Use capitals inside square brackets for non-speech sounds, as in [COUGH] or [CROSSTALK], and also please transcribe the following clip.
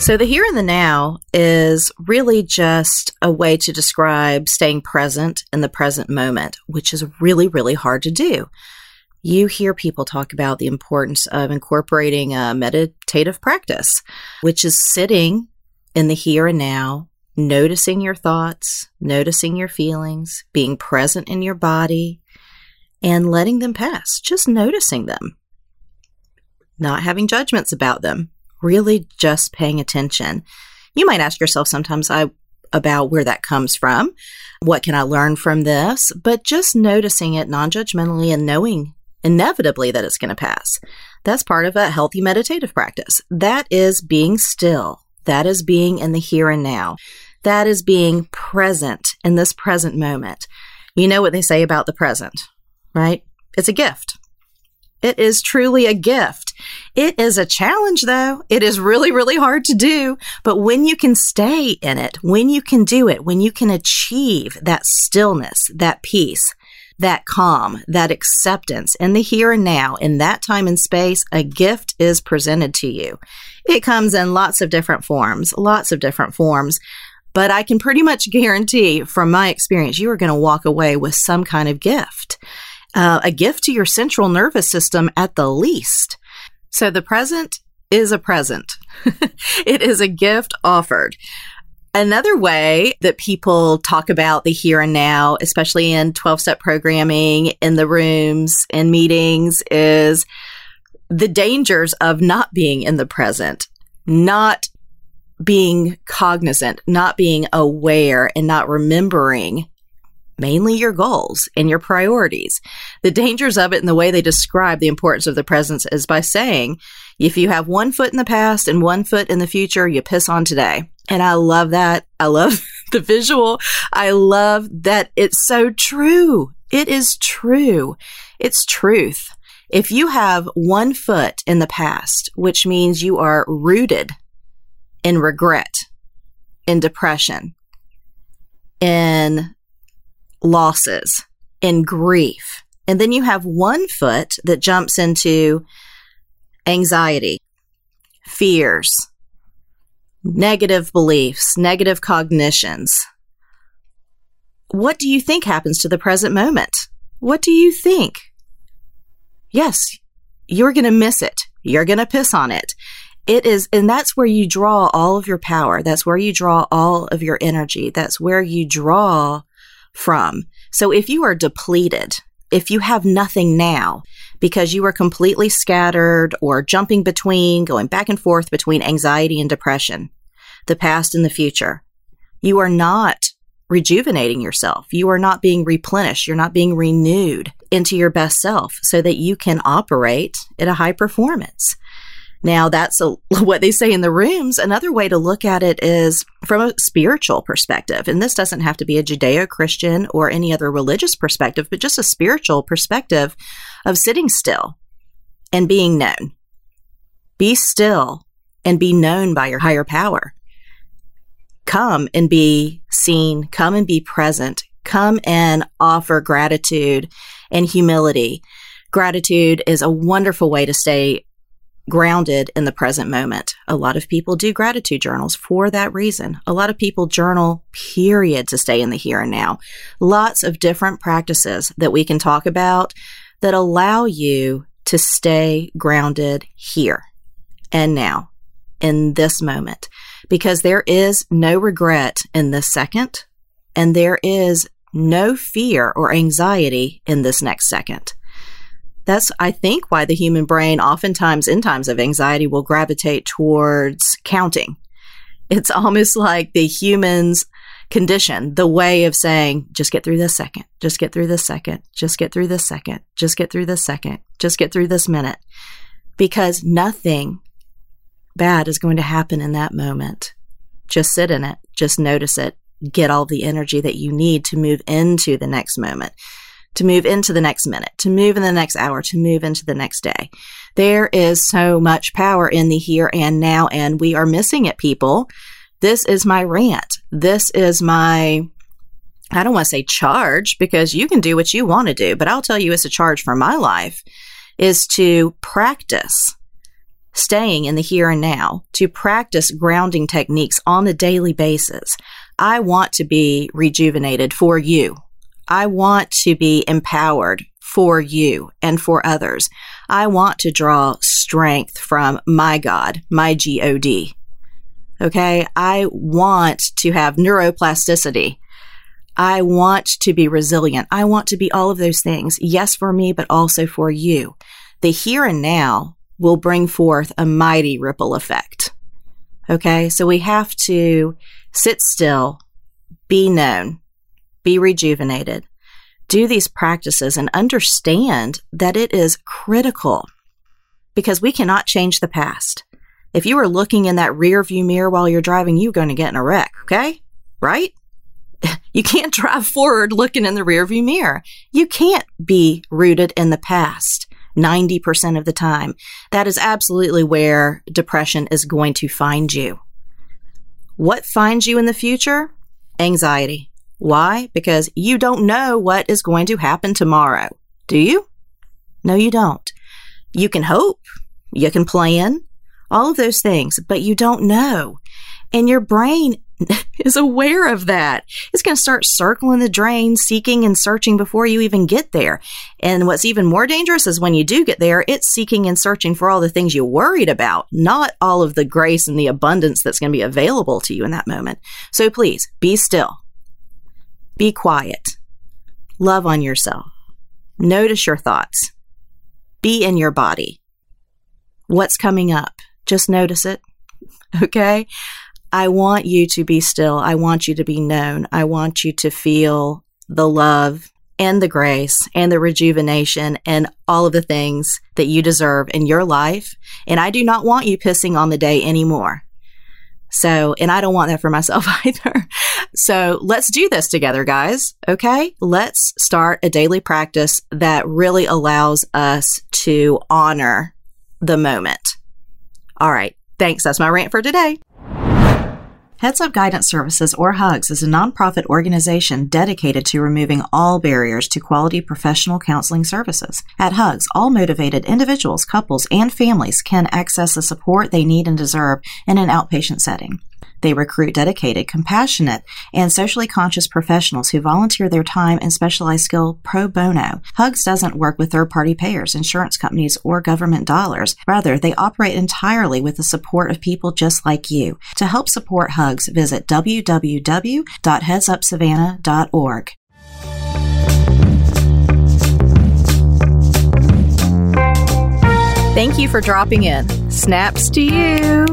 So, the here and the now is really just a way to describe staying present in the present moment, which is really, really hard to do. You hear people talk about the importance of incorporating a meditative practice, which is sitting in the here and now, noticing your thoughts, noticing your feelings, being present in your body, and letting them pass, just noticing them, not having judgments about them really just paying attention. You might ask yourself sometimes I, about where that comes from. What can I learn from this? But just noticing it non judgmentally and knowing inevitably that it's going to pass. That's part of a healthy meditative practice. That is being still. That is being in the here and now. That is being present in this present moment. You know what they say about the present, right? It's a gift. It is truly a gift. It is a challenge though. It is really, really hard to do. But when you can stay in it, when you can do it, when you can achieve that stillness, that peace, that calm, that acceptance in the here and now, in that time and space, a gift is presented to you. It comes in lots of different forms, lots of different forms. But I can pretty much guarantee from my experience, you are going to walk away with some kind of gift uh, a gift to your central nervous system at the least. So the present is a present. [LAUGHS] it is a gift offered. Another way that people talk about the here and now, especially in 12 step programming, in the rooms, in meetings, is the dangers of not being in the present, not being cognizant, not being aware, and not remembering mainly your goals and your priorities. The dangers of it and the way they describe the importance of the presence is by saying, if you have one foot in the past and one foot in the future, you piss on today. And I love that. I love [LAUGHS] the visual. I love that it's so true. It is true. It's truth. If you have one foot in the past, which means you are rooted in regret, in depression, in losses and grief. And then you have one foot that jumps into anxiety, fears, negative beliefs, negative cognitions. What do you think happens to the present moment? What do you think? Yes, you're going to miss it. You're going to piss on it. It is, and that's where you draw all of your power. That's where you draw all of your energy. That's where you draw from. So if you are depleted, if you have nothing now because you are completely scattered or jumping between, going back and forth between anxiety and depression, the past and the future, you are not rejuvenating yourself. You are not being replenished. You're not being renewed into your best self so that you can operate at a high performance. Now, that's a, [LAUGHS] what they say in the rooms. Another way to look at it is from a spiritual perspective. And this doesn't have to be a Judeo Christian or any other religious perspective, but just a spiritual perspective of sitting still and being known. Be still and be known by your higher power. Come and be seen. Come and be present. Come and offer gratitude and humility. Gratitude is a wonderful way to stay grounded in the present moment. A lot of people do gratitude journals for that reason. A lot of people journal, period, to stay in the here and now. Lots of different practices that we can talk about that allow you to stay grounded here and now in this moment because there is no regret in this second and there is no fear or anxiety in this next second. That's, I think, why the human brain oftentimes in times of anxiety will gravitate towards counting. It's almost like the human's condition, the way of saying, just get through this second, just get through this second, just get through this second, just get through this second, just get through this minute. because nothing bad is going to happen in that moment. Just sit in it, just notice it, get all the energy that you need to move into the next moment, to move into the next minute, to move in the next hour, to move into the next day. There is so much power in the here and now, and we are missing it, people. This is my rant. This is my, I don't want to say charge because you can do what you want to do, but I'll tell you it's a charge for my life is to practice staying in the here and now, to practice grounding techniques on a daily basis. I want to be rejuvenated for you. I want to be empowered for you and for others. I want to draw strength from my God, my God. Okay. I want to have neuroplasticity. I want to be resilient. I want to be all of those things. Yes, for me, but also for you. The here and now will bring forth a mighty ripple effect. Okay. So we have to sit still, be known, be rejuvenated, do these practices and understand that it is critical because we cannot change the past. If you are looking in that rear view mirror while you're driving, you're going to get in a wreck. Okay. Right? [LAUGHS] You can't drive forward looking in the rear view mirror. You can't be rooted in the past. 90% of the time. That is absolutely where depression is going to find you. What finds you in the future? Anxiety. Why? Because you don't know what is going to happen tomorrow. Do you? No, you don't. You can hope, you can plan, all of those things, but you don't know. And your brain [LAUGHS] is aware of that. It's going to start circling the drain, seeking and searching before you even get there. And what's even more dangerous is when you do get there, it's seeking and searching for all the things you worried about, not all of the grace and the abundance that's going to be available to you in that moment. So please be still, be quiet, love on yourself, notice your thoughts, be in your body. What's coming up? Just notice it. [LAUGHS] Okay. I want you to be still. I want you to be known. I want you to feel the love and the grace and the rejuvenation and all of the things that you deserve in your life. And I do not want you pissing on the day anymore. So, and I don't want that for myself [LAUGHS] either. So let's do this together, guys. Okay. Let's start a daily practice that really allows us to honor the moment. All right. Thanks. That's my rant for today. Heads Up Guidance Services, or HUGS, is a nonprofit organization dedicated to removing all barriers to quality professional counseling services. At HUGS, all motivated individuals, couples, and families can access the support they need and deserve in an outpatient setting. They recruit dedicated, compassionate, and socially conscious professionals who volunteer their time and specialized skill pro bono. HUGS doesn't work with third party payers, insurance companies, or government dollars. Rather, they operate entirely with the support of people just like you. To help support HUGS, visit www.headsupsavannah.org. Thank you for dropping in. Snaps to you